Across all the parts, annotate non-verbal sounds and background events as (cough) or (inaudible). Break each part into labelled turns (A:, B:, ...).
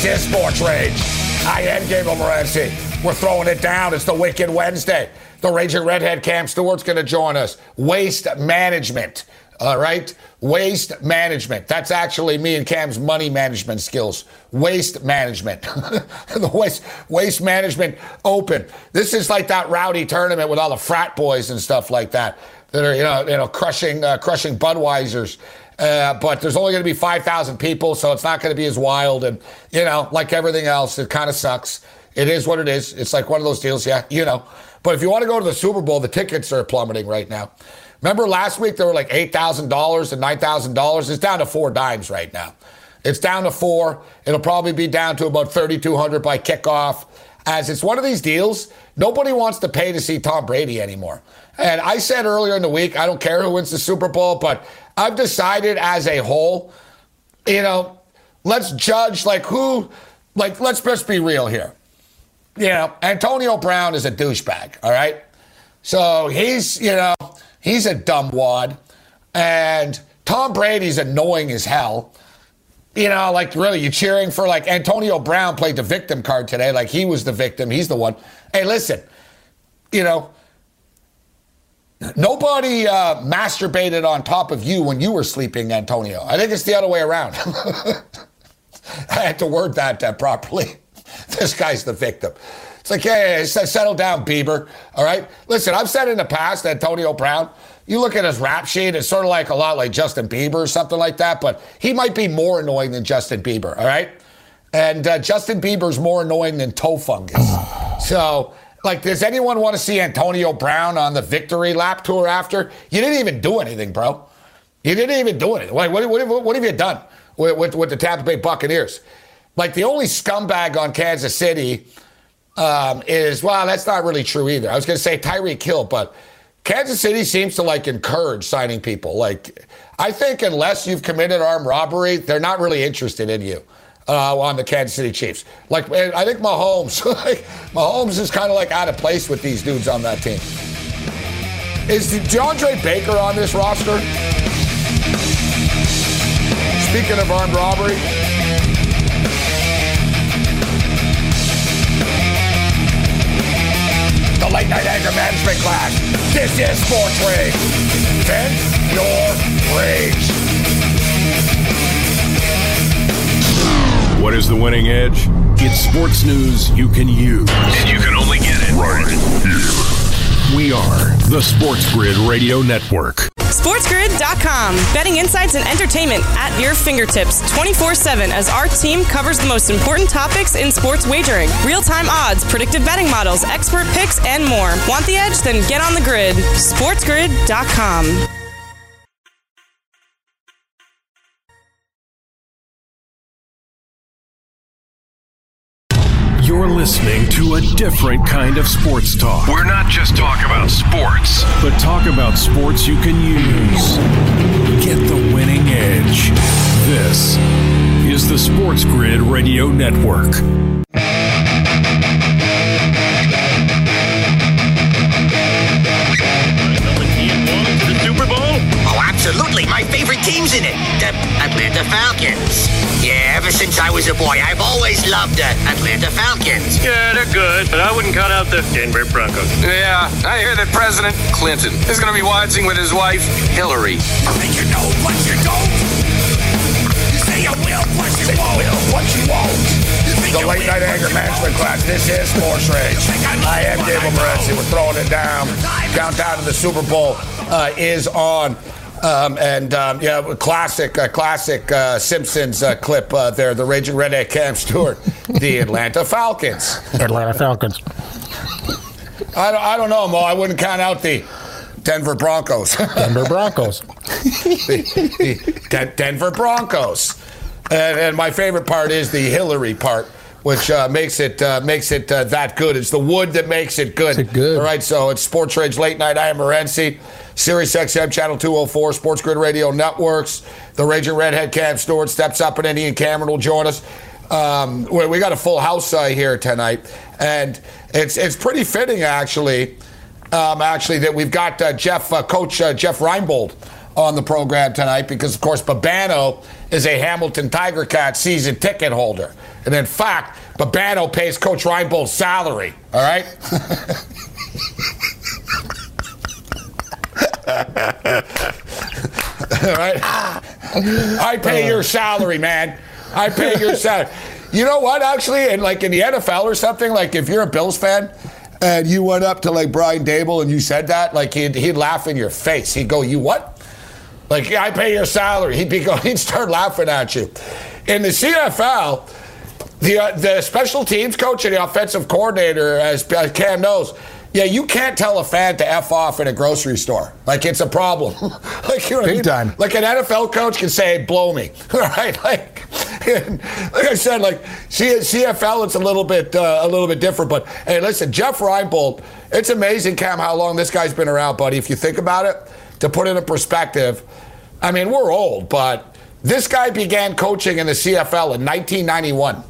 A: This is Sports Rage. I am Gabriel Morency. We're throwing it down. It's the Wicked Wednesday. The Raging Redhead Cam Stewart's going to join us. Waste management. All right? Waste management. That's actually me and Cam's money management skills. Waste management. (laughs) the waste, waste management open. This is like that rowdy tournament with all the frat boys and stuff like that that are, you know, you know crushing, uh, crushing Budweisers. Uh, but there's only going to be 5,000 people, so it's not going to be as wild. And, you know, like everything else, it kind of sucks. It is what it is. It's like one of those deals, yeah, you know. But if you want to go to the Super Bowl, the tickets are plummeting right now. Remember last week they were like $8,000 and $9,000? It's down to four dimes right now. It's down to four. It'll probably be down to about 3,200 by kickoff. As it's one of these deals, nobody wants to pay to see Tom Brady anymore. And I said earlier in the week, I don't care who wins the Super Bowl, but I've decided as a whole, you know, let's judge like who, like, let's just be real here. You know, Antonio Brown is a douchebag, all right? So he's, you know, he's a dumb wad. And Tom Brady's annoying as hell. You know, like really, you're cheering for like Antonio Brown played the victim card today, like he was the victim. He's the one. Hey, listen, you know, Nobody uh, masturbated on top of you when you were sleeping, Antonio. I think it's the other way around. (laughs) I had to word that uh, properly. (laughs) this guy's the victim. It's like, hey, settle down, Bieber. All right. Listen, I've said in the past, Antonio Brown. You look at his rap sheet; it's sort of like a lot like Justin Bieber or something like that. But he might be more annoying than Justin Bieber. All right. And uh, Justin Bieber's more annoying than toe fungus. (sighs) so like, does anyone want to see Antonio Brown on the victory lap tour after? You didn't even do anything, bro. You didn't even do anything. What, what, what, what have you done with, with, with, the Tampa Bay Buccaneers? Like, the only scumbag on Kansas City um, is, well, that's not really true either. I was going to say Tyreek Hill, but Kansas City seems to like encourage signing people. Like, I think unless you've committed armed robbery, they're not really interested in you uh, on the Kansas City Chiefs. Like I think Mahomes, (laughs) like, Mahomes is kind of like out of place with these dudes on that team. Is DeAndre Baker on this roster? Speaking of armed robbery. The late night anger management class. This is Sports Rage. Vent your rage.
B: What is the winning edge? It's sports news you can use.
C: And you can only get it right here.
B: We are the Sports Grid Radio Network.
D: SportsGrid.com. Betting insights and entertainment at your fingertips 24 7 as our team covers the most important topics in sports wagering real time odds, predictive betting models, expert picks, and more. Want the edge? Then get on the grid. SportsGrid.com.
B: You're listening to a different kind of sports talk.
C: We're not just talk about sports,
B: but talk about sports you can use. Get the winning edge. This is the Sports Grid Radio Network.
E: Absolutely. My favorite team's in it. The Atlanta Falcons. Yeah, ever since I was a boy, I've always loved the Atlanta Falcons.
F: Yeah, they're good, but I wouldn't cut out the Denver Broncos.
G: Yeah, I hear that President Clinton is going to be watching with his wife, Hillary.
H: I think you know, what you don't. You say you will, but you won't.
A: will, but you won't. The late night anger management class. This is Sports Rage. I am David Morency. We're throwing it down. Countdown to the Super Bowl uh, is on. Um, and um, yeah, classic, uh, classic uh, Simpsons uh, clip uh, there. The Raging Redhead Cam Stewart, the Atlanta Falcons.
I: Atlanta Falcons.
A: I don't, I don't know, Mo. I wouldn't count out the Denver Broncos. (laughs)
I: Denver Broncos.
A: the, the De- Denver Broncos. And, and, my favorite part is the Hillary part, which uh, makes it uh, makes it that good. It's the wood that makes it good.
I: It good.
A: All right, so it's Sports Rage Late Night. I am Morency. Sirius XM Channel 204, Sports Grid Radio Networks. The Raging Redhead Cam Stewart steps up, and then Ian Cameron will join us. Um, we got a full house uh, here tonight, and it's it's pretty fitting actually. Um, actually, that we've got uh, Jeff, uh, Coach uh, Jeff Reinbold on the program tonight because, of course, Babano is a Hamilton Tiger Cat season ticket holder. And in fact, Babano pays Coach Reinbold's salary. All right? (laughs) All right? I pay your salary, man. I pay your salary. You know what, actually? And like in the NFL or something, like if you're a Bills fan and you went up to like Brian Daboll and you said that, like he'd, he'd laugh in your face. He'd go, You what? Like, yeah, I pay your salary. He'd be going, (laughs) he'd start laughing at you. In the CFL, the, uh, the special teams coach and the offensive coordinator, as as Cam knows, yeah, you can't tell a fan to F off in a grocery store. Like, it's a problem. (laughs) like, you know I
I: Big
A: mean?
I: time.
A: Like, an NFL coach can say, blow me. All (laughs) right? Like, like I said, like, C- CFL, it's a little bit uh, a little bit different. But, hey, listen, Jeff Reinbold, it's amazing, Cam, how long this guy's been around, buddy. If you think about it, to put it in perspective, I mean, we're old, but this guy began coaching in the CFL in 1991.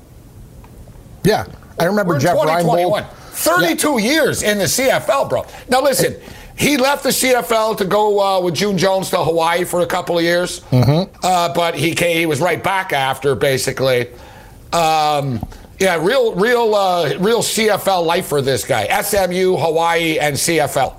I: Yeah, I remember Jeff
A: 2021.
I: Reinbold.
A: 32 years in the CFL, bro. Now listen, he left the CFL to go uh, with June Jones to Hawaii for a couple of years,
I: Mm-hmm.
A: uh, but he came, he was right back after, basically. Um, yeah, real, real, uh, real CFL lifer. This guy, SMU, Hawaii, and CFL.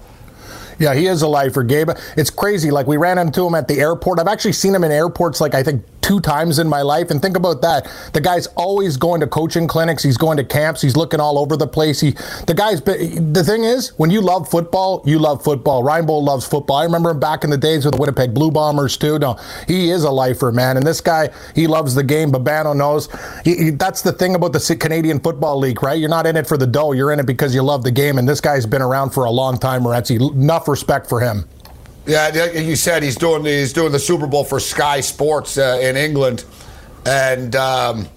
I: Yeah, he is a lifer, Gabe. It's crazy. Like we ran into him at the airport. I've actually seen him in airports like I think two times in my life. And think about that. The guy's always going to coaching clinics. He's going to camps. He's looking all over the place. He, the guy's. The thing is, when you love football, you love football. Ryan Reinbold loves football. I remember him back in the days with the Winnipeg Blue Bombers too. No, he is a lifer, man. And this guy, he loves the game. Babano knows. He, he- that's the thing about the Canadian Football League, right? You're not in it for the dough. You're in it because you love the game. And this guy's been around for a long time, Moretzi. Enough respect for him.
A: Yeah, you said he's doing the, he's doing the Super Bowl for Sky Sports uh, in England, and um,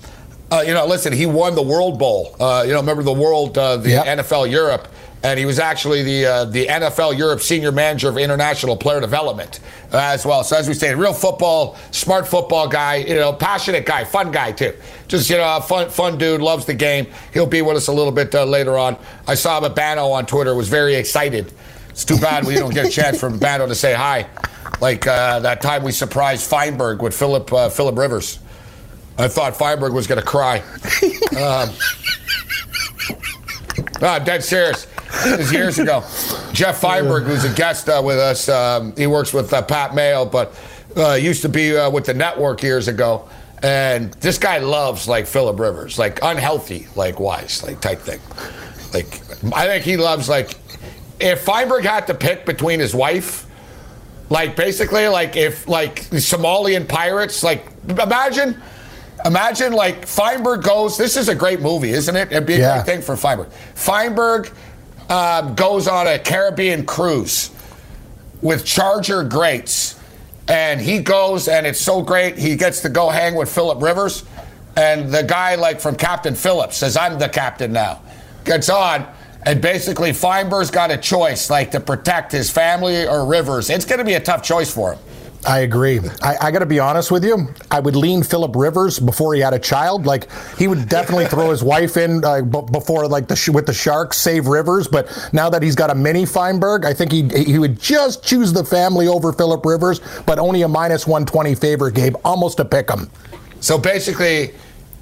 A: uh, you know, listen, he won the World Bowl. Uh, you know, remember the World, uh, the
I: Yep.
A: NFL Europe, and he was actually the uh, the NFL Europe Senior Manager of International Player Development uh, as well. So as we say, real football, smart football guy, you know, passionate guy, fun guy too. Just you know, a fun fun dude, loves the game. He'll be with us a little bit uh, later on. I saw him at Bano on Twitter, was very excited. It's too bad we don't get a chance for Bando to say hi, like uh, that time we surprised Feinberg with Philip uh, Philip Rivers. I thought Feinberg was going to cry. Um, no, (laughs) I'm dead serious. This was years ago. Jeff Feinberg, who's a guest uh, with us, um, he works with uh, Pat Mayo, but uh, used to be uh, with the network years ago. And this guy loves like Philip Rivers, like unhealthy, like wise, like type thing. Like I think he loves like if Feinberg had to pick between his wife, like basically like if like the Somalian pirates, like imagine. Imagine like Feinberg goes. This is a great movie, isn't it? It'd be a
I: Yeah.
A: great thing for Feinberg. Feinberg um, goes on a Caribbean cruise with Charger greats, and he goes, and it's so great. He gets to go hang with Philip Rivers, and the guy like from Captain Phillips says, "I'm the captain now." Gets on, and basically Feinberg's got a choice, like to protect his family or Rivers. It's going to be a tough choice for him.
I: I agree. I, I got to be honest with you. I would lean Philip Rivers before he had a child. Like he would definitely throw his wife in uh, b- before, like the sh- with the Sharks, save Rivers. But now that he's got a mini Feinberg, I think he he would just choose the family over Philip Rivers. But only a minus one twenty favorite, Gabe. Almost a pick 'em.
A: So basically,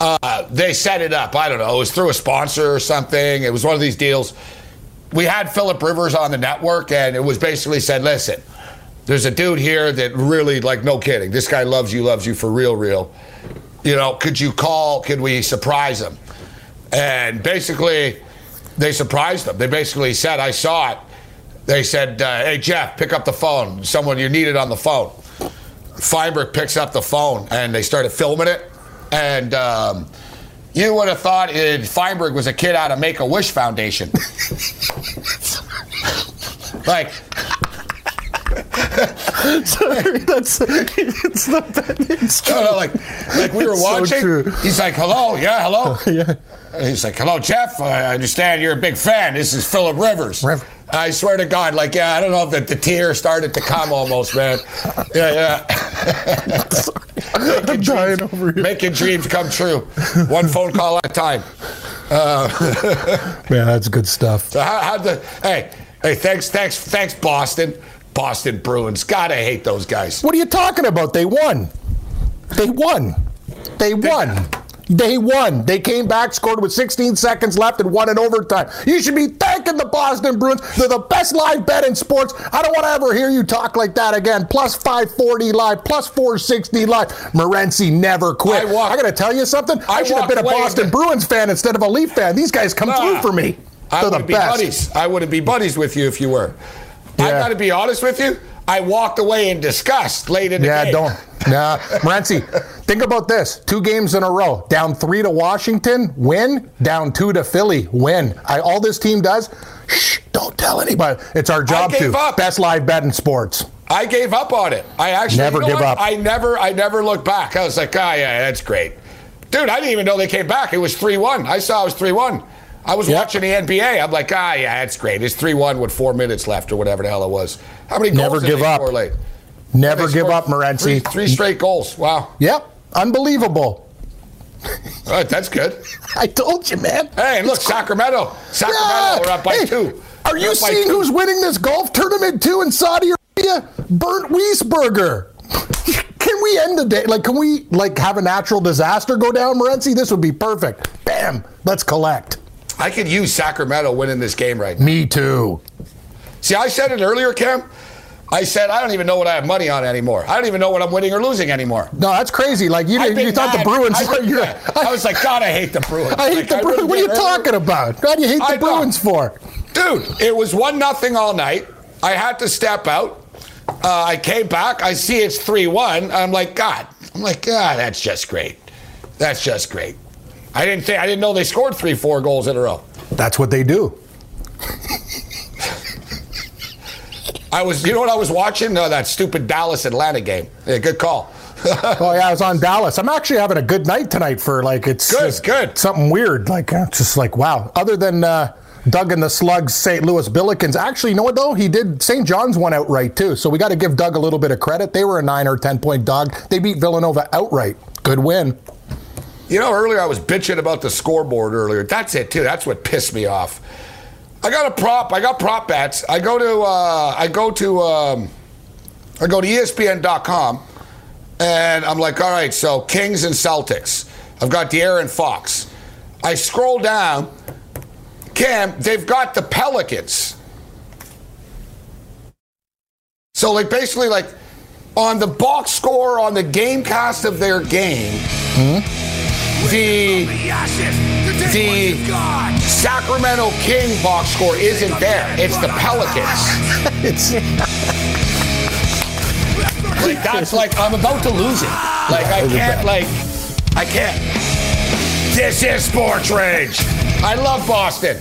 A: uh, they set it up. I don't know. It was through a sponsor or something. It was one of these deals. We had Philip Rivers on the network, and it was basically said, listen, there's a dude here that really, like, no kidding. This guy loves you, loves you for real, real. You know, could you call? Could we surprise him? And basically, they surprised him. They basically said, I saw it. They said, uh, hey, Jeff, pick up the phone. Someone you needed on the phone. Feinberg picks up the phone and they started filming it. And um, you would have thought it, Feinberg was a kid out of Make a Wish Foundation. (laughs) like,
I: Sorry, that's it's not that. It's (laughs)
A: no, no, like, like we were
I: It's
A: watching.
I: true.
A: He's like, hello, yeah, hello. (laughs)
I: yeah.
A: He's like, hello, Jeff. I understand you're a big fan. This is Philip Rivers.
I: Riv-
A: I swear to God, like, yeah, I don't know if the, the tear started to come almost, man. Yeah, yeah.
I: Over here.
A: Making dreams come true. One phone call at a time.
I: Man, that's good stuff.
A: So how, how'd the hey hey thanks thanks thanks Boston. Boston Bruins. God, I hate those guys.
I: What are you talking about? They won. They won. They won. They won. They came back, scored with 16 seconds left, and won in overtime. You should be thanking the Boston Bruins. They're the best live bet in sports. I don't want to ever hear you talk like that again. Plus 540 live, plus 460 live. Morency never quit.
A: I
I: I got to tell you something. I,
A: I
I: should have been a Boston Bruins fan instead of a Leaf fan. These guys come
A: Nah.
I: through for me. They're the
A: wouldn't be
I: best.
A: buddies. I wouldn't be buddies with you if you were. I got to be honest with you. I walked away in disgust late in the
I: Yeah,
A: game.
I: don't. Nah, (laughs) Morency, think about this: two games in a row, down three to Washington, win. Down two to Philly, win. I, all this team does, shh, don't tell anybody. It's our job
A: gave
I: to.
A: up.
I: Best live bet in sports.
A: I gave up on it. I actually
I: Never
A: you know
I: give
A: what?
I: up.
A: I never, I never looked back. I was like, ah, yeah, that's great, dude. I didn't even know they came back. It was three one. I saw it was three one. I was
I: Yep.
A: watching the NBA. I'm like, ah, yeah, that's great. It's three one with four minutes left or whatever the hell it was. How many goals
I: Never
A: did
I: give
A: they
I: up.
A: score late?
I: Never give up, Morency.
A: Three, three straight goals. Wow,
I: Yep, unbelievable.
A: All right, that's good. (laughs)
I: I told you, man.
A: Hey, look, Sacramento. Sacramento, we're up by
I: Hey,
A: two.
I: Are
A: We're
I: you seeing who's winning this golf tournament too in Saudi Arabia? Bernd Wiesberger. (laughs) Can we end the day? Like, can we like have a natural disaster go down, Morency? This would be perfect. Bam. Let's collect.
A: I could use Sacramento winning this game right now.
I: Me too.
A: See, I said it earlier, Cam. I said I don't even know what I have money on anymore. I don't even know what I'm winning or losing anymore.
I: No, that's crazy. Like you, you thought the. Bruins.
A: I've been
I: you're-
A: I was like, God, I hate the Bruins. (laughs)
I: I hate
A: Like,
I: the Bruins.
A: really
I: What are you talking about? God, you hate the. Bruins for?
A: Dude, it was one nothing all night. I had to step out. Uh, I came back. I see it's three one. I'm like, God. I'm like, God, that's just great. That's just great. I didn't think I didn't know they scored three, four goals in a row.
I: That's what they do.
A: I was, you know what I was watching? Uh, that stupid Dallas Atlanta game. Yeah, good call. (laughs)
I: Oh yeah, I was on Dallas. I'm actually having a good night tonight for like it's
A: Good, good.
I: something weird. Like uh, just like wow. Other than uh, Doug and the Slugs, St. Louis Billikens. Actually, you know what though? He did St. John's won outright too. So we got to give Doug a little bit of credit. They were a nine or ten point dog. They beat Villanova outright. Good win.
A: You know, earlier I was bitching about the scoreboard earlier. That's it too. That's what pissed me off. I got a prop. I got prop bets. I go to uh, I go to um, I go to ESPN.com, and I'm like, all right, so Kings and Celtics. I've got De'Aaron Fox. I scroll down. Cam, they've got the Pelicans. So like basically like on the box score on the game cast of their game, the the Sacramento King box score isn't there. It's the Pelicans. (laughs)
I: It's
A: Like that's like I'm about to lose it. Like I can't like I can't. This is sports rage. I love Boston.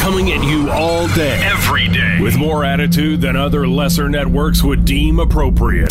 B: Coming at you all day,
C: Every day.
B: with more attitude than other lesser networks would deem appropriate.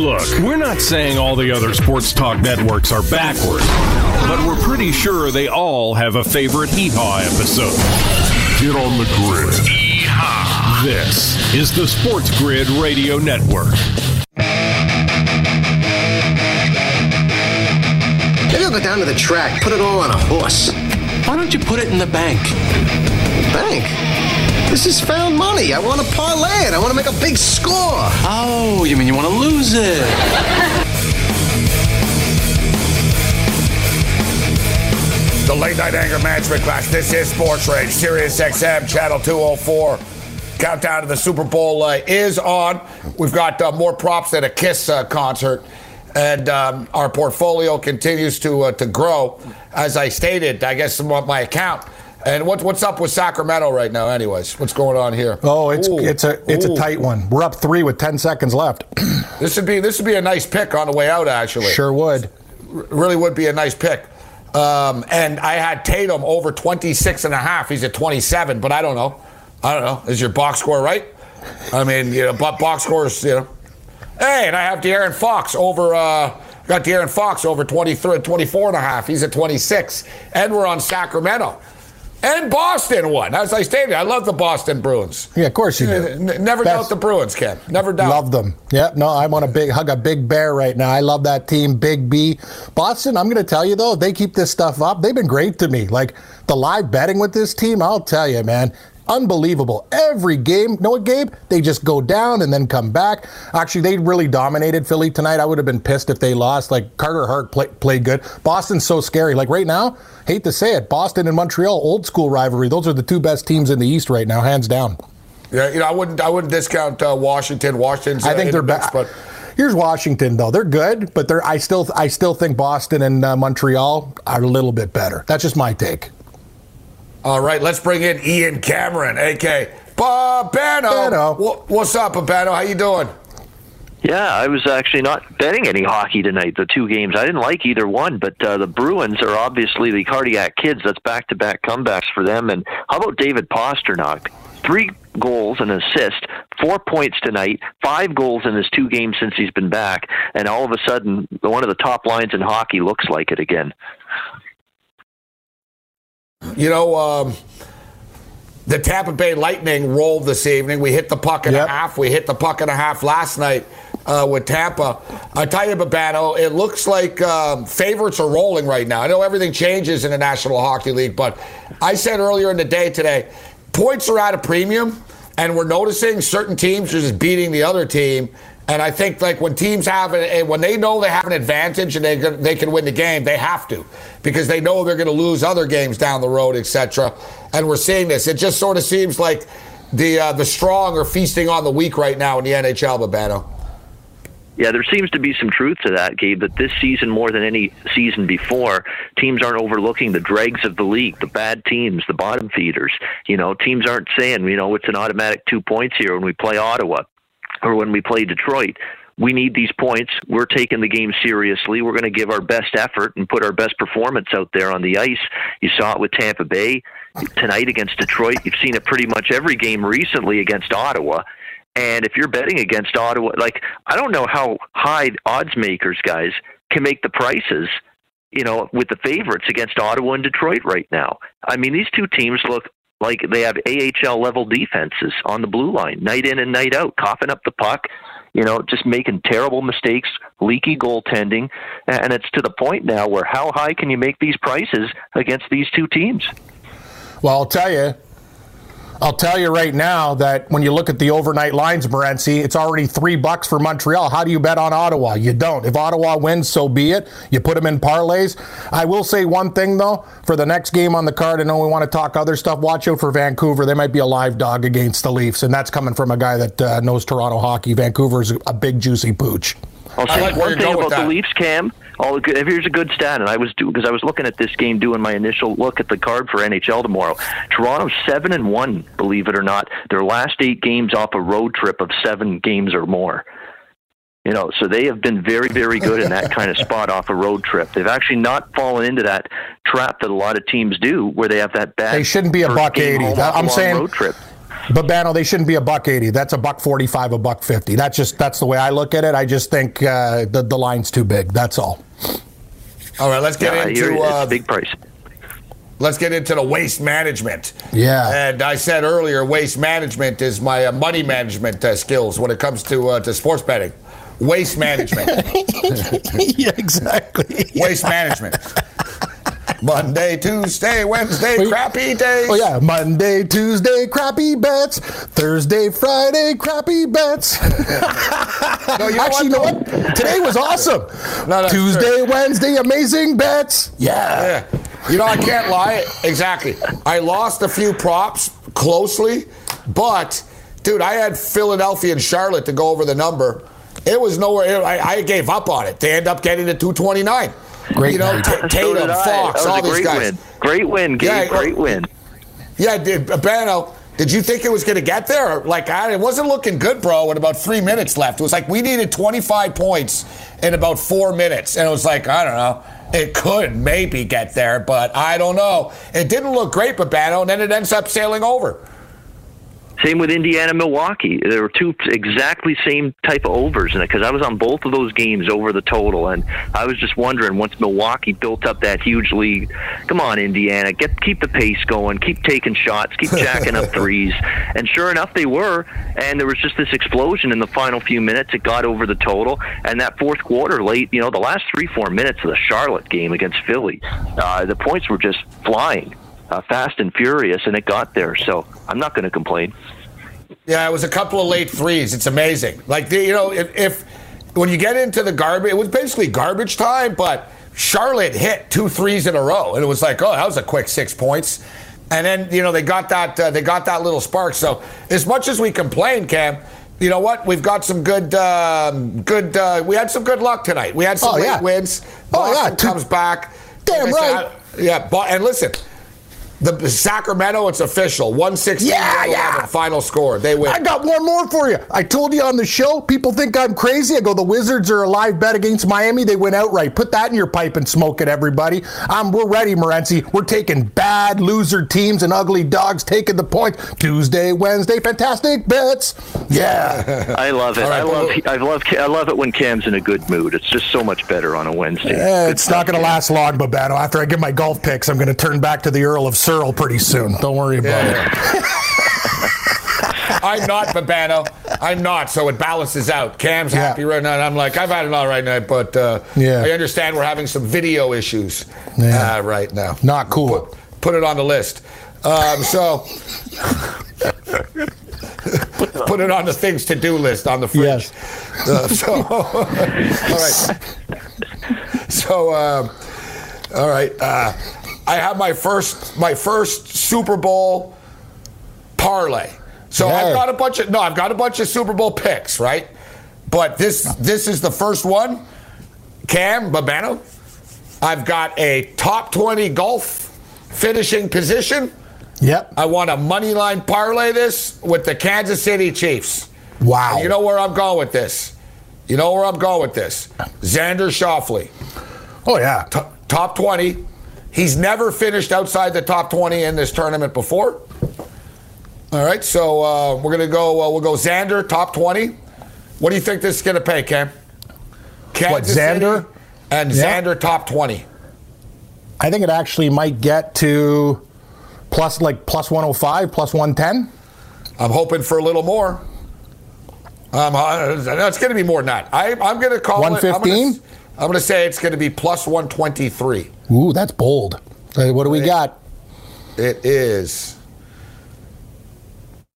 B: Look, we're not saying all the other sports talk networks are backward, but we're pretty sure they all have a favorite hee haw episode.
C: Get on the grid.
B: This is the Sports Grid Radio Network.
J: Maybe I'll go down to the track, put it all on a horse.
K: Why don't you put it in the bank?
J: Bank? This is found money. I want to parlay it. I want to make a big score.
K: Oh, you mean you want to lose it? (laughs)
A: The late night anger management class. This is Sports Rage, Sirius XM, channel 204. Countdown to the Super Bowl uh, is on. We've got uh, more props than a Kiss uh, concert, and um, our portfolio continues to uh, to grow. As I stated, I guess from my account. And what, what's up with Sacramento right now? Anyways, what's going on here?
I: oh, it's
A: Ooh,
I: it's a it's
A: ooh.
I: a tight one. We're up three with ten seconds left. (clears throat)
A: This would be this would be a nice pick on the way out. Actually,
I: sure would.
A: really would be a nice pick. Um, and I had Tatum over 26 and a half. He's at 27, but I don't know. I don't know. Is your box score right? I mean, you know, but box scores, you know. Hey, and I have De'Aaron Fox over. Uh, got De'Aaron Fox over 23, 24 and a half. He's at 26, and we're on Sacramento. And Boston won. As I stated, I love the Boston Bruins.
I: Yeah, of course you do.
A: Never
I: Best-
A: doubt the Bruins, Ken. Never doubt.
I: Love them. Yep. No, I want a big hug a big bear right now. I love that team, Big B. Boston, I'm going to tell you though, they keep this stuff up. They've been great to me. Like the live betting with this team, I'll tell you, man. Unbelievable. Every game, know what, Gabe? They just go down and then come back. Actually, they really dominated Philly tonight. I would have been pissed if they lost. Like Carter Hart play, played good. Boston's so scary. Like right now, hate to say it, Boston and Montreal, old school rivalry. Those are the two best teams in the East right now, hands down.
A: Yeah, you know, I wouldn't. I wouldn't discount uh, Washington. Washington's.
I: I
A: uh,
I: think they're bad.
A: but
I: Here's Washington though. They're good, but they're I still I still think Boston and uh, Montreal are a little bit better. That's just my take.
A: all right, let's bring in Ian Cameron, aka Babano.
I: Babano.
A: What's up, Babano? How you doing?
L: Yeah, I was actually not betting any hockey tonight. The two games I didn't like either one, but uh, the Bruins are obviously the cardiac kids. That's back-to-back comebacks for them. And how about David Pastrnak? Three goals and an assist, four points tonight, five goals in his two games since he's been back, and all of a sudden, one of the top lines in hockey looks like it again.
A: You know, um, the Tampa Bay Lightning rolled this evening. We hit the puck and
I: Yep.
A: a half. We hit the puck and a half last night uh, with Tampa. Tell you, Babano, it looks like um, favorites are rolling right now. I know everything changes in the National Hockey League, but I said earlier in the day today, points are at a premium, and we're noticing certain teams are just beating the other team. And I think like when teams have it, when they know they have an advantage and they they can win the game, they have to because they know they're going to lose other games down the road, etc. And we're seeing this. It just sort of seems like the uh, the strong are feasting on the weak right now in the NHL, Babano.
L: Yeah, there seems to be some truth to that, Gabe, that this season, more than any season before, teams aren't overlooking the dregs of the league, the bad teams, the bottom feeders. You know, teams aren't saying, you know, it's an automatic two points here when we play Ottawa or when we play Detroit. We need these points. We're taking the game seriously. We're going to give our best effort and put our best performance out there on the ice. You saw it with Tampa Bay tonight against Detroit. You've seen it pretty much every game recently against Ottawa. And if you're betting against Ottawa, like I don't know how high odds makers guys can make the prices, you know, with the favorites against Ottawa and Detroit right now. I mean, these two teams look like they have AHL level defenses on the blue line, night in and night out, coughing up the puck, you know, just making terrible mistakes, leaky goaltending, and it's to the point now where how high can you make these prices against these two teams?
I: Well, I'll tell you. I'll tell you right now that when you look at the overnight lines, Morency, it's already three bucks for Montreal. How do you bet on Ottawa? You don't. If Ottawa wins, so be it. You put them in parlays. I will say one thing though: for the next game on the card, I know we want to talk other stuff. Watch out for Vancouver. They might be a live dog against the Leafs, and that's coming from a guy that uh, knows Toronto hockey. Vancouver's a big juicy pooch.
L: I'll say
A: like
L: one thing about the. Leafs, Cam. All the good, here's a good stat, and I was do because I was looking at this game, doing my initial look at the card for NHL tomorrow. Toronto's seven and one, believe it or not. Their last eight games off a road trip of seven games or more. You know, so they have been very, very good in that kind of (laughs) spot off a road trip. They've actually not fallen into that trap that a lot of teams do, where they have that bad.
I: They shouldn't be a buck eighty.
L: home
I: That-
L: off a
I: I'm saying
L: road trip.
I: But Bano, they shouldn't be a buck eighty. That's a buck forty-five, a buck fifty. That's just that's the way I look at it. I just think uh, the the line's too big. That's all.
A: All right, let's get
L: Yeah,
A: into uh,
L: big price.
A: let's get into the waste management.
I: Yeah.
A: And I said earlier, waste management is my uh, money management uh, skills when it comes to uh, to sports betting. Waste management. (laughs)
I: yeah, exactly.
A: Waste management. Monday, Tuesday, Wednesday, oh, crappy days.
I: Oh yeah, Monday, Tuesday, crappy bets. Thursday, Friday, crappy bets. (laughs)
A: No, you know
I: Actually, you know
A: what?
I: Today was awesome. (laughs)
A: No, that's
I: Tuesday,
A: true.
I: Wednesday, amazing bets. Yeah.
A: Yeah. You know, I can't lie. Exactly. I lost a few props closely, but dude, I had Philadelphia and Charlotte to go over the number. It was nowhere. I, I gave up on it. They end up getting to 229.
I: Great
A: You know,
I: night.
A: T-
L: So
A: Tatum,
L: did
A: Fox, all
L: was a
A: these
L: great
A: guys.
L: win. Great win, Gabe.
A: Yeah,
L: great win.
A: Yeah, did uh, Bano, did you think it was going to get there? Like, I, it wasn't looking good, bro. With about three minutes left, it was like we needed 25 points in about four minutes, and it was like I don't know. It could maybe get there, but I don't know. It didn't look great, Babano, and then it ends up sailing over.
L: Same with Indiana, Milwaukee. There were two exactly same type of overs in it because I was on both of those games over the total, and I was just wondering once Milwaukee built up that huge lead, come on, Indiana, get keep the pace going, keep taking shots, keep jacking up (laughs) threes, and sure enough, they were. And there was just this explosion in the final few minutes. It got over the total, and that fourth quarter, late, you know, the last three four minutes of the Charlotte game against Philly, uh, the points were just flying. Uh, fast and furious, and it got there. So I'm not going to complain.
A: Yeah, it was a couple of late threes. It's amazing. Like the, you know, if, if when you get into the garbage, it was basically garbage time. But Charlotte hit two threes in a row, and it was like, oh, that was a quick six points. And then you know they got that uh, they got that little spark. So as much as we complain, Cam, you know what? We've got some good um, good. Uh, we had some good luck tonight. We had some
I: Oh,
A: late
I: yeah.
A: wins.
I: Oh, yeah.
A: Boston comes back.
I: Damn right.
A: said, yeah, but, and listen. The Sacramento, it's official. 116
I: Yeah, yeah.
A: final score. They win.
I: I got one more for you. I told you on the show, people think I'm crazy. I go, the Wizards are a live bet against Miami. They went outright. Put that in your pipe and smoke it, everybody. Um, we're ready, Morency. We're taking bad loser teams and ugly dogs taking the point. Tuesday, Wednesday, fantastic bets. Yeah. (laughs)
L: I love it.
A: All right,
L: I love.
A: well-
L: I love. I love it when Cam's in a good mood. It's just so much better on a Wednesday. Good
I: it's not going to last long, Babano. After I get my golf picks, I'm going to turn back to the Earl of Searle pretty soon. Don't worry about it. (laughs)
A: I'm not Babano. I'm not, so it balances out. Cam's
I: Yeah.
A: happy right now. and I'm like, I've had an all right night, but uh,
I: Yeah.
A: I understand we're having some video issues
I: Yeah.
A: uh, right now.
I: Not cool.
A: Put, put it on the list. Um, so (laughs) put it on the things to do list on the fridge.
I: Yes.
A: Uh, so (laughs) all right. So um, all right. I have my first my first Super Bowl parlay. So
I: Yeah.
A: I've got a bunch of no, I've got a bunch of Super Bowl picks, right? But this this is the first one. Cam Babano. I've got a top 20 golf finishing position.
I: Yep.
A: I want a money line parlay this with the Kansas City Chiefs.
I: Wow.
A: And you know where I'm going with this? You know where I'm going with this? Xander Schauffele,
I: Oh, yeah.
A: t- top 20. He's never finished outside the top 20 in this tournament before. All right, so uh, we're gonna go. Uh, we'll go Xander top 20. What do you think this is gonna pay, Cam? Kansas
I: Xander?
A: City and
I: Yeah.
A: Xander top 20.
I: I think it actually might get to plus like plus 105, plus 110.
A: I'm hoping for a little more. Um, uh, it's going to be more than that. I, I'm going to call it.
I: 115?
A: I'm going to say it's going to be plus 123.
I: Ooh, that's bold. So what do we got?
A: It is.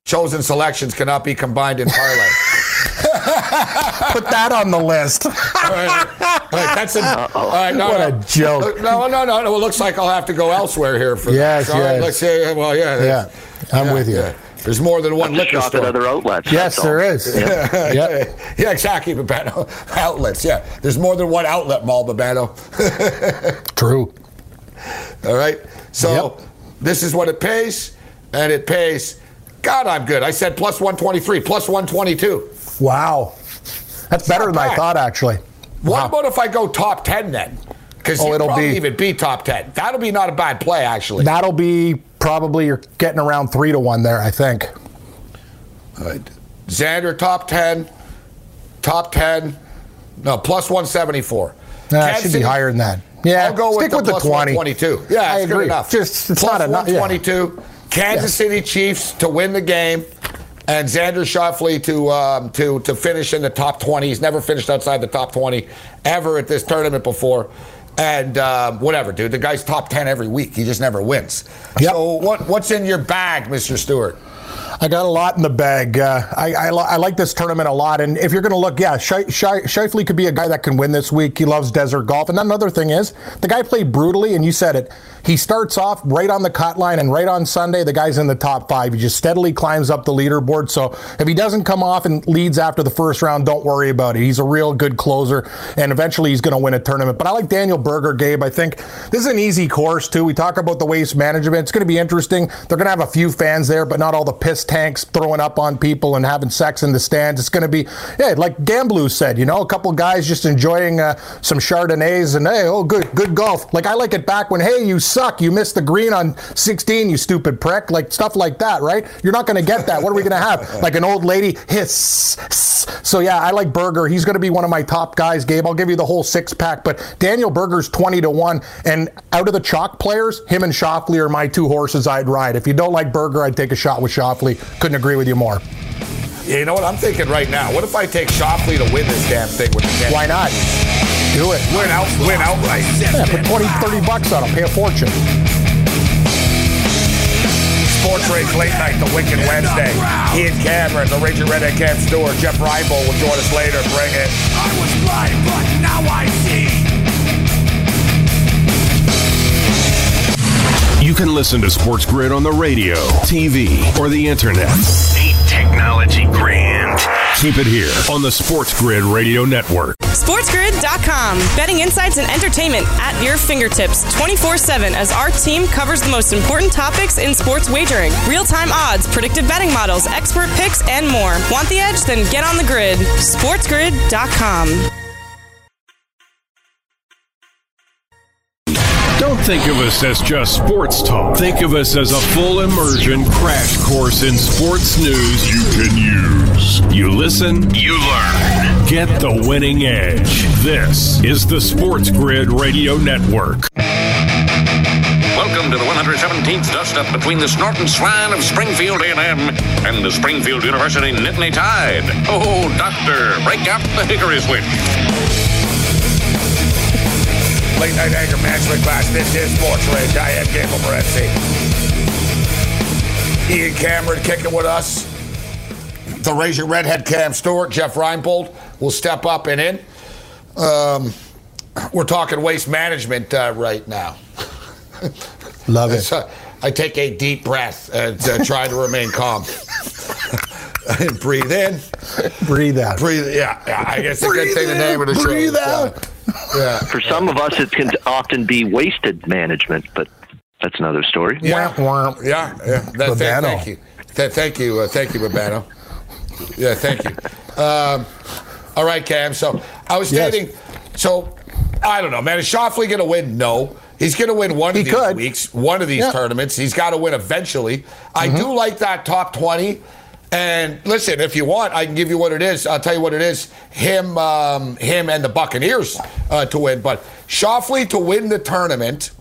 A: Chosen selections cannot be combined in parlay. (laughs)
I: Put that on the list.
A: all, right, all right, that's a, all right, no,
I: What
A: no.
I: a joke.
A: No, no, no, no. It looks like I'll have to go elsewhere here for
I: Yes,
A: that. So, all right,
I: yes.
A: Let's say, well, yeah.
I: Yeah, I'm
A: yeah,
I: with you.
A: yeah. There's more than one
L: To
A: liquor
L: shop
A: store.
L: at other outlets.
I: Yes,
L: that's all.
I: there is. (laughs) Yep. (laughs)
A: yeah, exactly, Babano. (laughs) Outlets, yeah. There's more than one outlet mall, Babano.
I: True.
A: All right. So
I: Yep.
A: this is what it pays, and it pays. God, I'm good. I said plus 123, plus 122.
I: Wow. That's better than I thought, actually.
A: What
I: Wow.
A: about if I go top 10 then? Because
I: Oh, it'll
A: probably
I: be-
A: even be top 10. That'll be not a bad play, actually.
I: That'll be probably you're getting around three to one there, I think.
A: All right. Xander top 10, top 10, no, plus 174.
I: Nah,
A: Kansas
I: should be
A: City-
I: higher than that. Yeah,
A: I'll go
I: stick
A: with the,
I: with the
A: plus
I: 20.
A: 122. Yeah,
I: I
A: it's good
I: agree.
A: enough.
I: Just- it's
A: Plus
I: not enough, yeah.
A: 122. Kansas
I: Yeah.
A: City Chiefs to win the game, and Xander Schauffele to um, to to finish in the top 20. He's never finished outside the top 20 ever at this tournament before. And um, whatever, dude. The guy's top 10 every week. He just never wins.
I: Yep.
A: So what what's in your bag, Mr. Stewart?
I: I got a lot in the bag. Uh, I, I, I like this tournament a lot. And if you're going to look, yeah, Shi- Shifley could be a guy that can win this week. He loves desert golf. And another thing is, the guy played brutally, and you said it. He starts off right on the cut line, and right on Sunday, the guy's in the top five. He just steadily climbs up the leaderboard. So if he doesn't come off and leads after the first round, don't worry about it. He's a real good closer, and eventually he's going to win a tournament. But I like Daniel Berger, Gabe. I think this is an easy course, too. We talk about the waste management. It's going to be interesting. They're going to have a few fans there, but not all the piss tanks, throwing up on people and having sex in the stands. It's going to be, yeah, like Gamblu said, you know, a couple guys just enjoying uh, some Chardonnays and hey, oh, good, good golf. Like I like it back when, hey, you suck, you missed the green on 16, you stupid prick, like stuff like that, right? You're not going to get that. What are we going to have? (laughs) Like an old lady hiss. So yeah, I like Berger. He's going to be one of my top guys, Gabe. I'll give you the whole six pack, but Daniel Berger's 20 to one, and out of the chalk players, him and Schauffele are my two horses I'd ride. If you don't like Berger, I'd take a shot with Schauffele. Couldn't agree with you more.
A: Yeah, you know what I'm thinking right now? What if I take Schauffele to win this damn thing with the Canadians?
I: Why not? Do it.
A: Win out, win outright.
I: Yeah, put 20, 30 bucks on him. Pay a fortune.
A: Sports Rage Late Night, the Wicked Wednesday. Ian Cameron, the Raging Redhead Cam Stewart, Jeff Reinbold will join us later. Bring it.
H: I was blind, but now I see.
B: You can listen to Sports Grid on the radio, TV, or the internet.
C: Ain't technology grand?
B: Keep it here on the Sports Grid Radio Network.
D: SportsGrid.com. Betting insights and entertainment at your fingertips 24 7 as our team covers the most important topics in sports wagering real time odds, predictive betting models, expert picks, and more. Want the edge? Then get on the grid. SportsGrid.com.
B: Don't think of us as just sports talk. Think of us as a full immersion crash course in sports news
C: You can use.
B: You listen,
C: You learn.
B: get the winning edge. This is the Sports Grid Radio Network.
M: Welcome to the 117th dust-up between the Snorton Swine of Springfield A&M and the Springfield University Nittany Tide. Oh, doctor, break out the hickory switch.
A: Late Night Anger Management class. This is Sports Rage. I am Gabriel Morency. Ian Cameron kicking with us. The Razor Redhead Cam Stewart, Jeff Reinbold will step up and in. Um, we're talking waste management uh, right now. (laughs)
I: Love it.
A: So I take a deep breath and uh, try to remain calm. and (laughs) breathe in.
I: Breathe out.
A: Breathe. Yeah, yeah. I guess I can say the name of the show.
I: Breathe
A: So,
I: out.
A: Yeah.
L: For some of us, it can often be wasted management, but that's another story.
A: Yeah.
I: Wah, wah.
A: Yeah, yeah. That,
I: Babano.
A: thank, thank you. Th- thank you. Uh, thank you, Babano. Yeah, thank you. Um, all right, Cam. So I was
I: Yes.
A: so I don't know, man. Is Schauffele going to win? No. He's going to win one
I: He
A: of these
I: could.
A: weeks, one of these
I: Yeah.
A: tournaments. He's got to win eventually. I
I: Mm-hmm.
A: do like that top 20. And listen, if you want, I can give you what it is. I'll tell you what it is. Him, um, him, and the Buccaneers uh, to win. But Schauffele to win the tournament,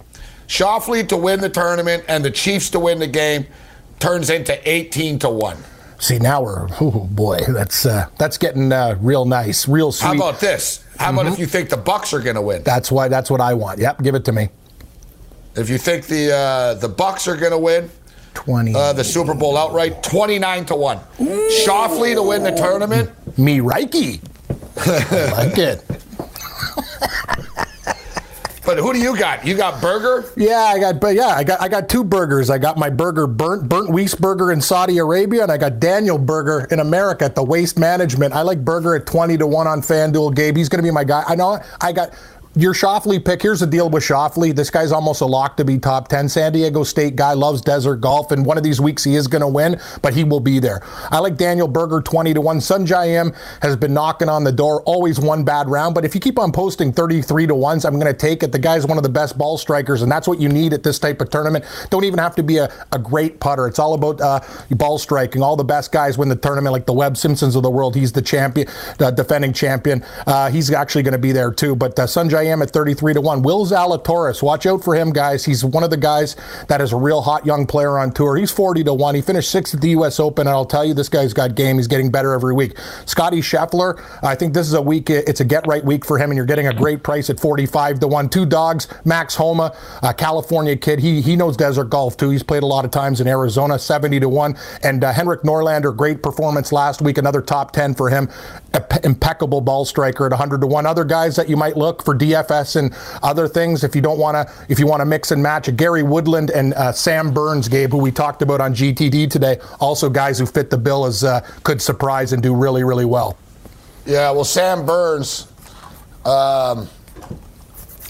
A: Schauffele to win the tournament, and the Chiefs to win the game turns into 18 to one.
I: See, now we're, oh boy, that's uh, that's getting uh, real nice, real sweet.
A: How about this? How about if you think the Bucks are going to win?
I: That's why. That's what I want. Yep, give it to me.
A: If you think the uh, the Bucks are going to win
I: Twenty.
A: uh, the Super Bowl outright, 29 to one. Schauffele to win the tournament.
I: me, Reiki. I like it.
A: But who do you got? You got Berger?
I: Yeah, I got, but yeah, I got, I got two burgers. I got my burger burnt, Bernd Wiesberger in Saudi Arabia, and I got Daniel Berger in America at the Waste Management. I like Berger at twenty to one on FanDuel. Gabe, he's going to be my guy. I know. I got your Schauffele pick. Here's the deal with Schauffele. This guy's almost a lock to be top ten. San Diego State guy loves desert golf, and one of these weeks he is going to win, but he will be there. I like Daniel Berger twenty to one. Sungjae Im has been knocking on the door. Always one bad round, but if you keep on posting thirty three to ones, I'm going to take it. The guy's one of the best ball strikers, and that's what you need at this type of tournament. Don't even have to be a, a great putter. It's all about uh, ball striking. All the best guys win the tournament, like the Webb Simpsons of the world. He's the champion, uh, defending champion. Uh, he's actually going to be there too. But uh, Sungjae Im at 33 to 1. Will Zalatoris, watch out for him, guys. He's one of the guys that is a real hot young player on tour. He's 40 to 1. He finished sixth at the U.S. Open, and I'll tell you, this guy's got game. He's getting better every week. Scotty Scheffler, I think this is a week, it's a get right week for him, and you're getting a great price at 45 to 1. Two dogs, Max Homa, a California kid. He, he knows desert golf too. He's played a lot of times in Arizona, 70 to 1. And uh, Henrik Norlander, great performance last week, another top 10 for him. Impe- impeccable ball striker at 100 to 1. Other guys that you might look for DFS and other things if you don't want to if you want to mix and match Gary Woodland and uh, Sam Burns, Gabe, who we talked about on GTD today. Also, guys who fit the bill as uh, could surprise and do really, really well.
A: Yeah, well, Sam Burns. Um,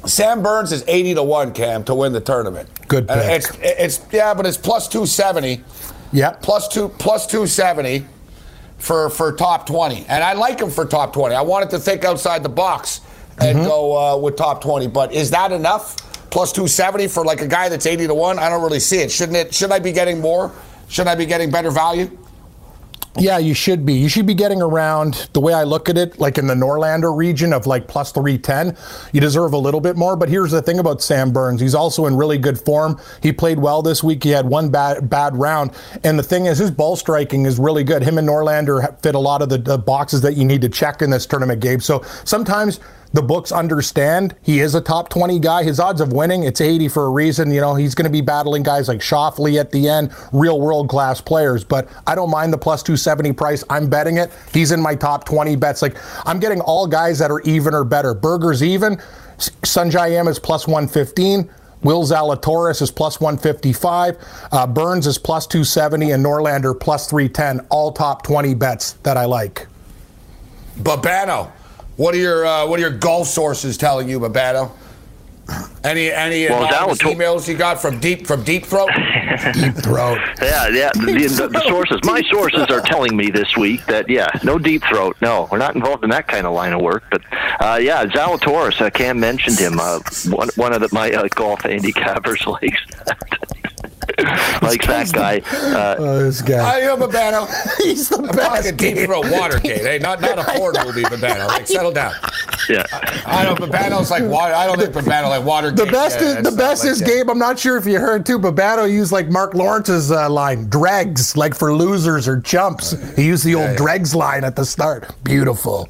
A: Sam Burns is 80 to 1, Cam, to win the tournament.
I: Good pick.
A: It's, it's, yeah, but it's plus 270.
I: Yep.
A: Plus two plus two seventy for for top twenty, and I like him for top twenty. I wanted to think outside the box and
I: Mm-hmm.
A: go uh, with top twenty, but is that enough? Plus two seventy for like a guy that's eighty to one? I don't really see it. Shouldn't it? Should I be getting more? Should I be getting better value?
I: Yeah, you should be. You should be getting around the way I look at it, like in the Norlander region of like plus 310. You deserve a little bit more. But here's the thing about Sam Burns. He's also in really good form. He played well this week. He had one bad bad round. And the thing is, his ball striking is really good. Him and Norlander fit a lot of the, the boxes that you need to check in this tournament, Gabe. So sometimes the books understand he is a top 20 guy. His odds of winning, it's 80 for a reason. You know, he's going to be battling guys like Schauffele at the end, real world class players. But I don't mind the plus 270 price. I'm betting it. He's in my top 20 bets. Like, I'm getting all guys that are even or better. Berger's even. S- Sungjae is plus 115. Will Zalatoris is plus 155. Uh, Burns is plus 270. And Norlander plus 310. All top 20 bets that I like.
A: Babano, what are your uh, what are your golf sources telling you, Babano? Any any
L: Well, Zalator-
A: emails you got from deep from deep throat? (laughs)
I: deep throat.
L: Yeah, yeah. The, the, the sources, my sources are telling me this week that yeah, no deep throat. No, we're not involved in that kind of line of work. But uh, yeah, Zalatoris. Uh, Cam mentioned him. Uh, one one of the, my uh, golf handicappers (laughs) likes (laughs) likes that guy. Uh,
I: Oh, this guy.
A: I am a Babano. (laughs)
I: He's the
A: I'm
I: best.
A: talking deep throat Watergate. Hey, not not a (laughs) porn movie, Babano. Like settle down.
L: yeah.
A: I don't. Babano's like water. I don't think Babano like Watergate.
I: The best
A: Yeah,
I: is
A: it's
I: the best
A: like
I: is
A: that.
I: Gabe. I'm not sure if you heard too, but Batto used like Mark Lawrence's uh, line, dregs, like for losers or chumps. He used the old dregs line at the start. Beautiful.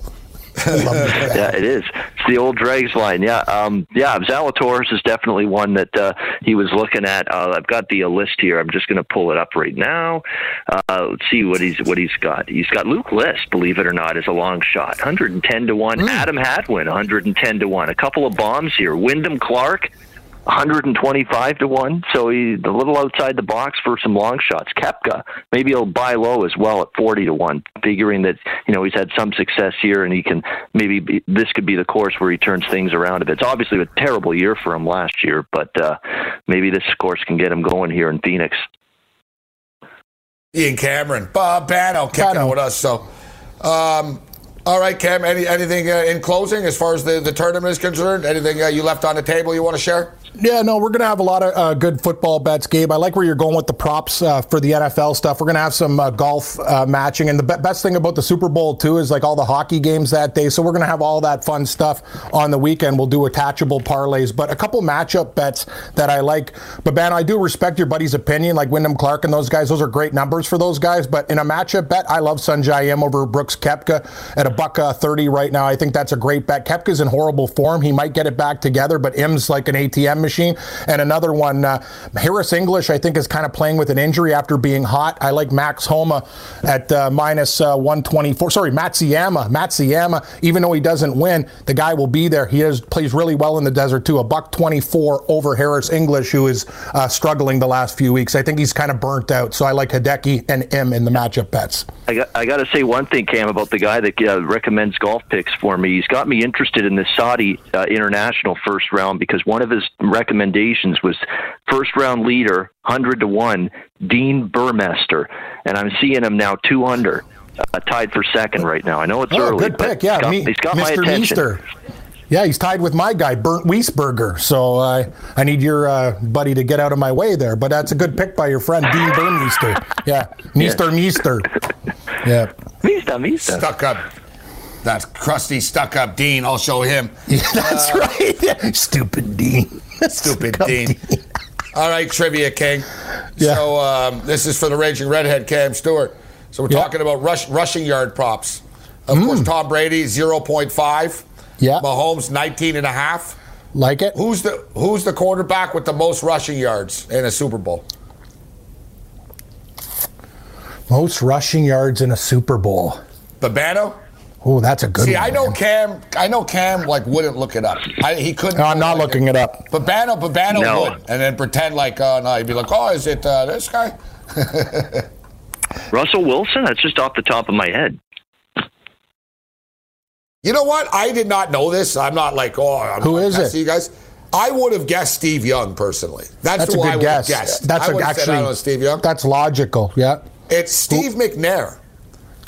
I: I love that.
L: Yeah, it is. It's the old dregs line. Yeah, um, yeah. Zalatoris is definitely one that uh, he was looking at. Uh, I've got the uh, list here. I'm just going to pull it up right now. Uh, let's see what he's what he's got. He's got Luke List, believe it or not, is a long shot, 110 to one. Adam Hadwin, 110 to one. A couple of bombs here. Wyndham Clark. 125 to 1, so he's a little outside the box for some long shots. Koepka, maybe he'll buy low as well at 40 to 1, figuring that, you know, he's had some success here and he can maybe be, this could be the course where he turns things around a bit. It's obviously a terrible year for him last year, but uh, maybe this course can get him going here in Phoenix.
A: Ian Cameron, Babano, kicking
I: Babano.
A: with us. So, um, all right, Cam. Any anything uh, in closing as far as the, the tournament is concerned? Anything uh, you left on the table you want to share?
I: Yeah, no, we're going to have a lot of uh, good football bets, Gabe. I like where you're going with the props uh, for the NFL stuff. We're going to have some uh, golf uh, matching. And the be- best thing about the Super Bowl, too, is like all the hockey games that day. So we're going to have all that fun stuff on the weekend. We'll do attachable parlays, but a couple matchup bets that I like. But, Ben, I do respect your buddy's opinion, like Wyndham Clark and those guys. Those are great numbers for those guys. But in a matchup bet, I love Sungjae Im over Brooks Koepka at a buck uh, 30 right now. I think that's a great bet. Koepka's in horrible form. He might get it back together, but Im's like an ATM machine. And another one, uh, Harris English, I think, is kind of playing with an injury after being hot. I like Max Homa at uh, minus uh, 124. Sorry, Matsuyama. Matsuyama, even though he doesn't win, the guy will be there. He is, plays really well in the desert, too. A buck 24 over Harris English, who is uh, struggling the last few weeks. I think he's kind of burnt out. So I like Hideki and Im in the matchup bets.
L: I got, I got to say one thing, Cam, about the guy that uh, recommends golf picks for me. He's got me interested in this Saudi uh, international first round because one of his recommendations was first round leader, 100 to 1, Dean Burmester. And I'm seeing him now two under, uh, tied for second right now. I know it's
I: Oh,
L: early.
I: good pick. Yeah,
L: he's got,
I: me,
L: he's got my
I: Mr.
L: attention.
I: Meester. Yeah, he's tied with my guy, Bernd Wiesberger. So uh, I need your uh, buddy to get out of my way there. But that's a good pick by your friend, Dean Burmester. Yeah, Meester Meester. (laughs) Yeah.
L: Mista, Mista.
A: Stuck up. That crusty stuck up Dean. I'll show him.
I: Yeah, (laughs) that's right. (laughs) Stupid Dean. (laughs)
A: Stupid
I: up
A: Dean. All right, Trivia King.
I: Yeah.
A: So um, this is for the Raging Redhead, Cam Stewart. So we're talking about rush, rushing yard props. Of course, Tom Brady, 0.5.
I: Yeah.
A: Mahomes, 19 and a half.
I: Like it?
A: Who's the Who's the quarterback with the most rushing yards in a Super Bowl?
I: Most rushing yards in a Super Bowl.
A: Babano?
I: Oh, that's a good
A: See,
I: one.
A: I know
I: man.
A: Cam. I know Cam like wouldn't look it up. I, he couldn't.
I: No, I'm not looking it up.
A: Babano, Babano
L: No.
A: would, and then pretend like, oh no, he'd be like, oh, is it uh, this guy? (laughs)
L: Russell Wilson? That's just off the top of my head.
A: You know what? I did not know this. I'm not like, oh, I'm
I: Who
A: not
I: is
A: testing
I: it?
A: You guys, I would have guessed Steve Young personally. That's,
I: That's a
A: who
I: good
A: I would
I: guess.
A: have guessed.
I: That's
A: I
I: a,
A: would have said, I
I: actually
A: don't know, Steve Young.
I: That's logical. Yeah.
A: It's Steve McNair.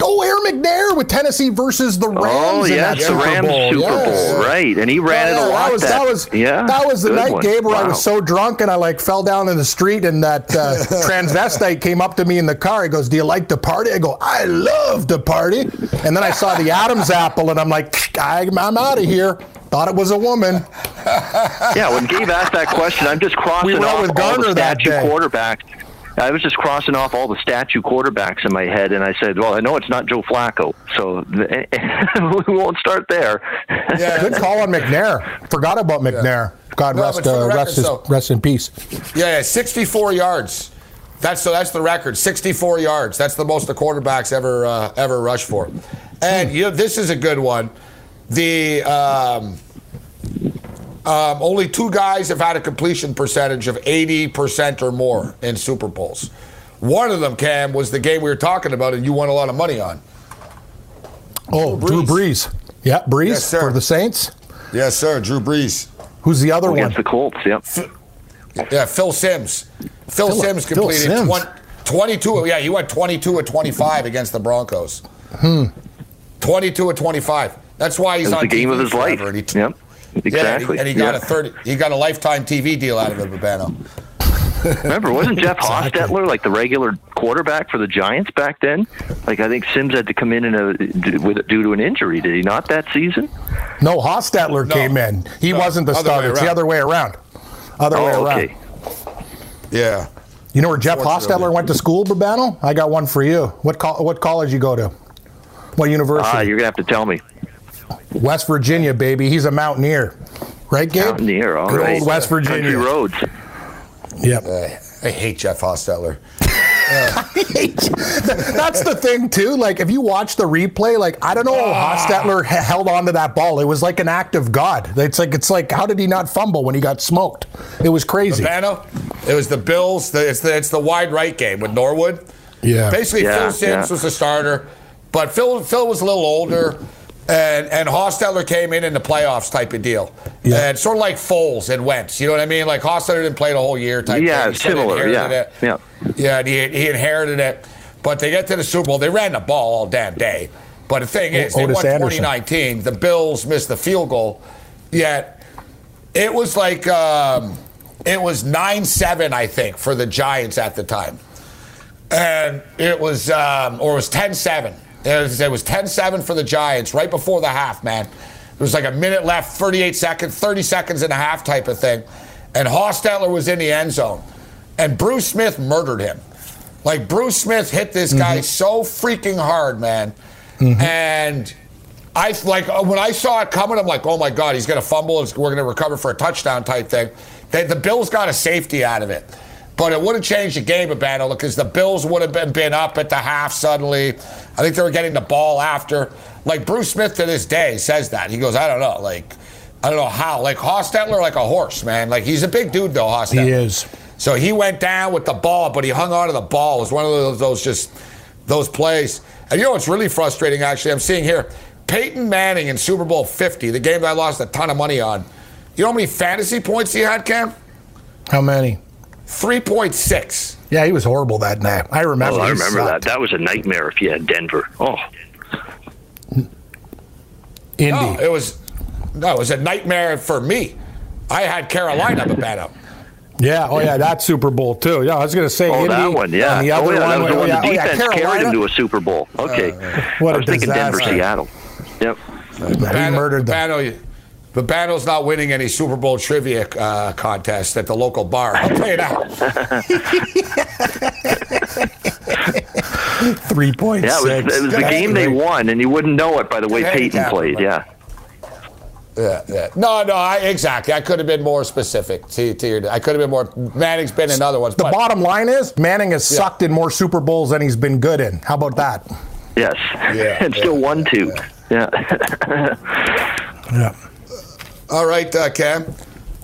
I: Oh, Air McNair with Tennessee versus the Rams.
L: Oh
I: in
L: yes,
I: that
L: the
I: Super
L: Rams
I: Bowl.
L: Super
I: Yes.
L: Bowl, right? And he ran
I: Yeah,
L: it a lot.
I: That was that, was
L: yeah.
I: that was the night,
L: one.
I: Gabe, where I was so drunk and I like fell down in the street and that uh, (laughs) transvestite came up to me in the car. He goes, "Do you like to party?" I go, "I love to party." And then I saw the (laughs) Adam's apple and I'm like, I, "I'm out of here." Thought it was a woman.
L: yeah, when Gabe asked that question, I'm just crossing
I: We
L: off
I: with
L: all the
I: that
L: statue quarterbacks. I was just crossing off all the statue quarterbacks in my head, and I said, "Well, I know it's not Joe Flacco, so (laughs) we won't start there."
I: Yeah, Good (laughs) call on McNair. Forgot about McNair. God
A: No,
I: rest,
A: but for the
I: uh,
A: record,
I: rest, his,
A: so-
I: rest in peace.
A: Yeah, yeah, 64 yards. That's so. That's the record. 64 yards. That's the most the quarterbacks ever uh, ever rushed for. And you know, this is a good one. The um, um, only two guys have had a completion percentage of 80 percent or more in Super Bowls. One of them, Cam, was the game we were talking about, and you won a lot of money on.
I: Oh, Drew Brees. Yeah, Brees
A: Yes,
I: for the Saints.
A: Yes, sir. Drew Brees.
I: Who's the other
L: Against
I: one?
L: the Colts, yep.
A: Yeah, Phil Simms. Phil,
I: Phil-
A: Simms
I: Phil
A: completed
I: Simms.
A: 20 22. Yeah, he went 22 of 25 against the Broncos.
I: Hmm.
A: 22 of 25. That's why he's on
L: the game
A: TV
L: of his life.
A: And he,
L: Yep,
A: Yeah, and he-
L: exactly.
A: and he, got
L: Yeah.
A: a 30. He got a lifetime TV deal out of it, Babano.
L: Remember, wasn't Jeff (laughs)
I: Exactly.
L: Hostetler like the regular quarterback for the Giants back then? Like I think Simms had to come in, in a, with, due to an injury. Did he not that season?
I: No, Hostetler
A: No.
I: came in. He
A: No,
I: wasn't the
A: other way
I: starter. It's the other way around. Other way
L: Oh,
I: around.
L: okay.
A: Yeah.
I: You know where Jeff Hostetler went to school, Babano? I got one for you. What col- what college you go to? What university?
L: Ah, you're gonna have to tell me.
I: West Virginia, baby. He's a Mountaineer. Right, Gabe?
L: Mountaineer, all
I: Good
L: right.
I: old West Virginia.
L: Country roads.
I: Yep.
A: Uh, I hate Jeff Hostetler. (laughs)
I: That's the thing too. Like if you watch the replay, like I don't know how ah. Hostetler h- held on to that ball. It was like an act of God. It's like it's like how did he not fumble when he got smoked? It was crazy.
A: Babano, it was the Bills. The, it's, the, it's the wide right game with Norwood.
I: Yeah.
A: Basically,
L: Yeah,
A: Phil Simms
L: yeah.
A: was the starter, but Phil Phil was a little older, and and Hostetler came in in the playoffs type of deal,
I: Yeah.
A: and sort of like Foles and Wentz. You know what I mean? Like Hostetler didn't play the whole year type.
L: Yeah,
A: thing. He sort of
L: similar, yeah,
A: it.
L: yeah.
A: yeah. and he, he inherited it, but they get to the Super Bowl. They ran the ball all damn day, but the thing is, they won
I: Anderson.
A: 2019. The Bills missed the field goal, yet it was like um, it was nine seven, I think, for the Giants at the time, and it was um, or it was 10-7. It was, it 10-7 for the Giants right before the half. Man, it was like a minute left, thirty eight seconds, thirty seconds and a half type of thing, and Hostetler was in the end zone, and Bruce Smith murdered him. Like Bruce Smith hit this guy so freaking hard, man, and. I like uh, when I saw it coming. I'm like, oh my god, he's going to fumble. We're going to recover for a touchdown type thing. They, the Bills got a safety out of it, but it would have changed the game a battle because the Bills would have been, been up at the half suddenly. I think they were getting the ball after. Like Bruce Smith to this day says that he goes, I don't know, like I don't know how. Like Hostetler, like a horse, man. Like he's a big dude though, Hostetler.
I: He is.
A: So he went down with the ball, but he hung on to the ball. It was one of those, those just those plays. And you know what's really frustrating? Actually, I'm seeing here Peyton Manning in Super Bowl 50, the game that I lost a ton of money on. You know how many fantasy points he had, Cam?
I: How many?
A: 3.6.
I: Yeah, he was horrible that night. I remember.
L: Oh, I remember that.
I: sucked.
L: That was a nightmare if you had Denver. Oh,
I: Indy.
A: No, it was no, it was a nightmare for me. I had Carolina but bad up.
I: Yeah. Oh, yeah. That Super Bowl too. Yeah, I was going to say.
L: oh,
I: Indy,
L: that one, yeah.
I: And the
L: oh,
I: other
L: yeah, that
I: one,
L: was the
I: oh,
L: one
I: yeah,
L: the
I: oh, yeah,
L: defense carried him to a Super Bowl. Okay,
I: What
L: I
I: a
L: was thinking Denver. Seattle. Yep.
I: he murdered them.
A: Babano, Babano's not winning any Super Bowl trivia uh, contest at the local bar. I'll tell you that. (laughs)
I: Three points.
L: Yeah, it was, it was the
I: That's
L: game they won, and you wouldn't know it by the way
A: Yeah,
L: Peyton
A: yeah.
L: played. Yeah.
A: Yeah, yeah. No, no, I, exactly. I could have been more specific to, to your. I could have been more. Manning's been in other ones.
I: The
A: but
I: bottom line is Manning has sucked in more Super Bowls than he's been good in. How about that?
L: Yes.
A: Yeah, (laughs)
L: and still won two. Yeah.
I: Yeah. (laughs)
A: all right, uh, Cam.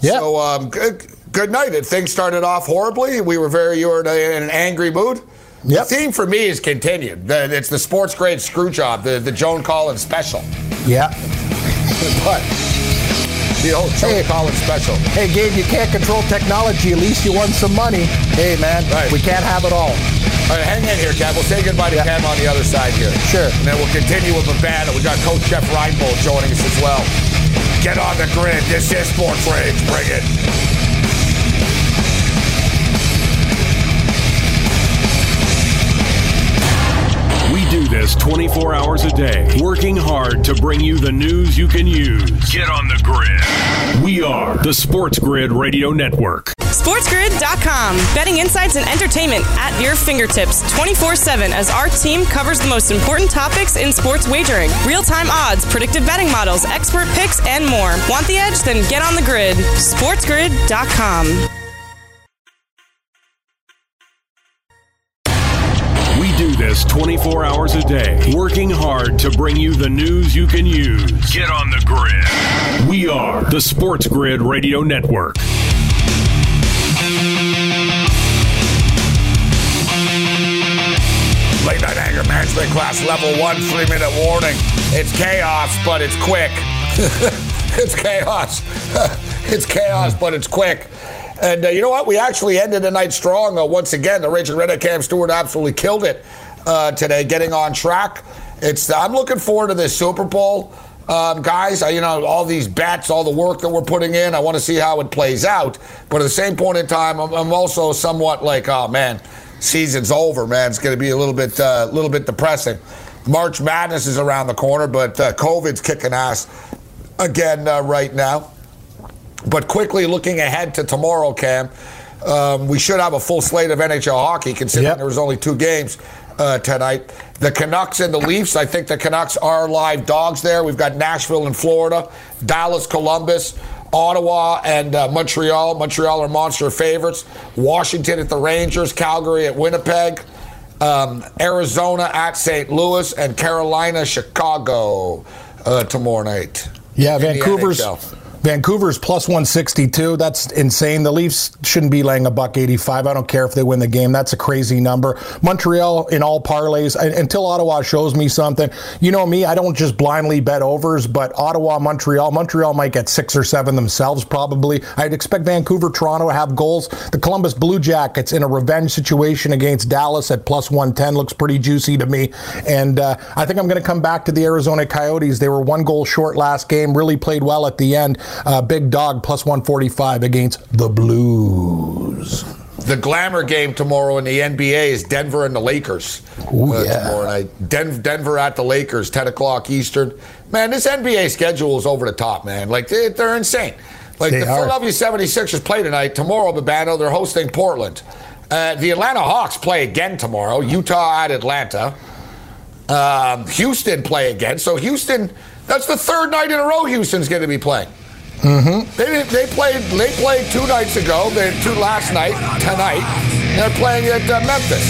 I: Yeah.
A: So, um, good, good night. And things started off horribly. We were very. You were in, a, in an angry mood.
I: Yep.
A: The theme for me is continued. The, it's the sports grade screw job, the, the Joan Collins special.
I: Yeah. (laughs)
A: But The old Joey Collins special.
I: Hey, Gabe, you can't control technology. At least you won some money. Hey, man,
A: Right.
I: we can't have it all.
A: All right, hang in here, Cam. We'll say goodbye to Cam on the other side here.
I: Sure.
A: And then we'll continue with the band. We got Coach Jeff Reinbold joining us as well. Get on the grid. This is Sports Rage. Bring it.
B: We do this 24 hours a day, working hard to bring you the news you can use.
C: Get on the grid.
B: We are the Sports Grid Radio Network.
D: SportsGrid.com. Betting insights and entertainment at your fingertips 24 7 as our team covers the most important topics in sports wagering real time odds, predictive betting models, expert picks, and more. Want the edge? Then get on the grid. SportsGrid.com.
B: We do this 24 hours a day, working hard to bring you the news you can use.
C: Get on the grid.
B: We are the Sports Grid Radio Network.
A: Late night anger management class level one, three minute warning. It's chaos, but it's quick. (laughs) it's chaos. (laughs) it's chaos, but it's quick. And uh, you know what? We actually ended the night strong. Uh, once again, the Rachel Redhead Cam Stewart absolutely killed it uh, today, getting on track. It's. I'm looking forward to this Super Bowl, um, guys. You know, all these bets, all the work that we're putting in. I want to see how it plays out. But at the same point in time, I'm, I'm also somewhat like, oh man, season's over, man. It's going to be a little bit, a little bit depressing. March Madness is around the corner, but uh, COVID's kicking ass again uh, right now. But quickly looking ahead to tomorrow, Cam, um, we should have a full slate of NHL hockey, considering
I: Yep.
A: there was only two games uh, tonight. The Canucks and the Leafs. I think the Canucks are live dogs there. We've got Nashville and Florida, Dallas, Columbus. Ottawa and uh, Montreal. Montreal are monster favorites. Washington at the Rangers. Calgary at Winnipeg. Um, Arizona at St. Louis. And Carolina, Chicago uh, tomorrow night.
I: Yeah, Vancouver's. Vancouver's plus 162. That's insane. The Leafs shouldn't be laying a buck 85. I don't care if they win the game. That's a crazy number. Montreal in all parlays until Ottawa shows me something. You know me, I don't just blindly bet overs, but Ottawa, Montreal, Montreal might get six or seven themselves probably. I'd expect Vancouver, Toronto to have goals. The Columbus Blue Jackets in a revenge situation against Dallas at plus 110 looks pretty juicy to me. And uh, I think I'm going to come back to the Arizona Coyotes. They were one goal short last game, really played well at the end. Uh, big dog plus 145 against the Blues.
A: The glamour game tomorrow in the NBA is Denver and the Lakers.
I: Ooh,
A: uh,
I: yeah.
A: Tomorrow night. Den- Denver at the Lakers, 10 o'clock Eastern. Man, this NBA schedule is over the top, man. Like, they, they're insane. Like,
I: They
A: the
I: are.
A: Philadelphia 76ers play tonight. Tomorrow, Babano, they're hosting Portland. Uh, the Atlanta Hawks play again tomorrow. Utah at Atlanta. Um, Houston play again. So, Houston, that's the third night in a row Houston's going to be playing.
I: Mm-hmm.
A: They didn't, they played they played two nights ago. They two last night tonight. They're playing at uh, Memphis.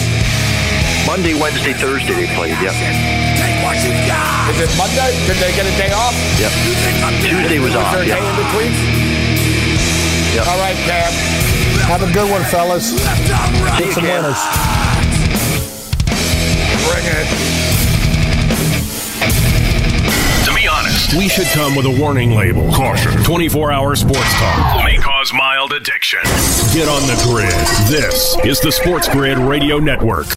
L: Monday, Wednesday, Thursday they played. Yep.
H: Take what you got.
A: Is it Monday? Did they get a day off?
L: Yep. Tuesday was
A: Was
L: off.
A: there a day in between?
L: Yep.
A: All right, Cam.
I: Have a good one, fellas. Get some
L: Cam.
I: winners.
A: Bring it.
B: We should come with a warning label.
C: Caution.
B: 24 hour sports talk.
C: may cause mild addiction.
B: Get on the grid. This is the Sports Grid Radio Network.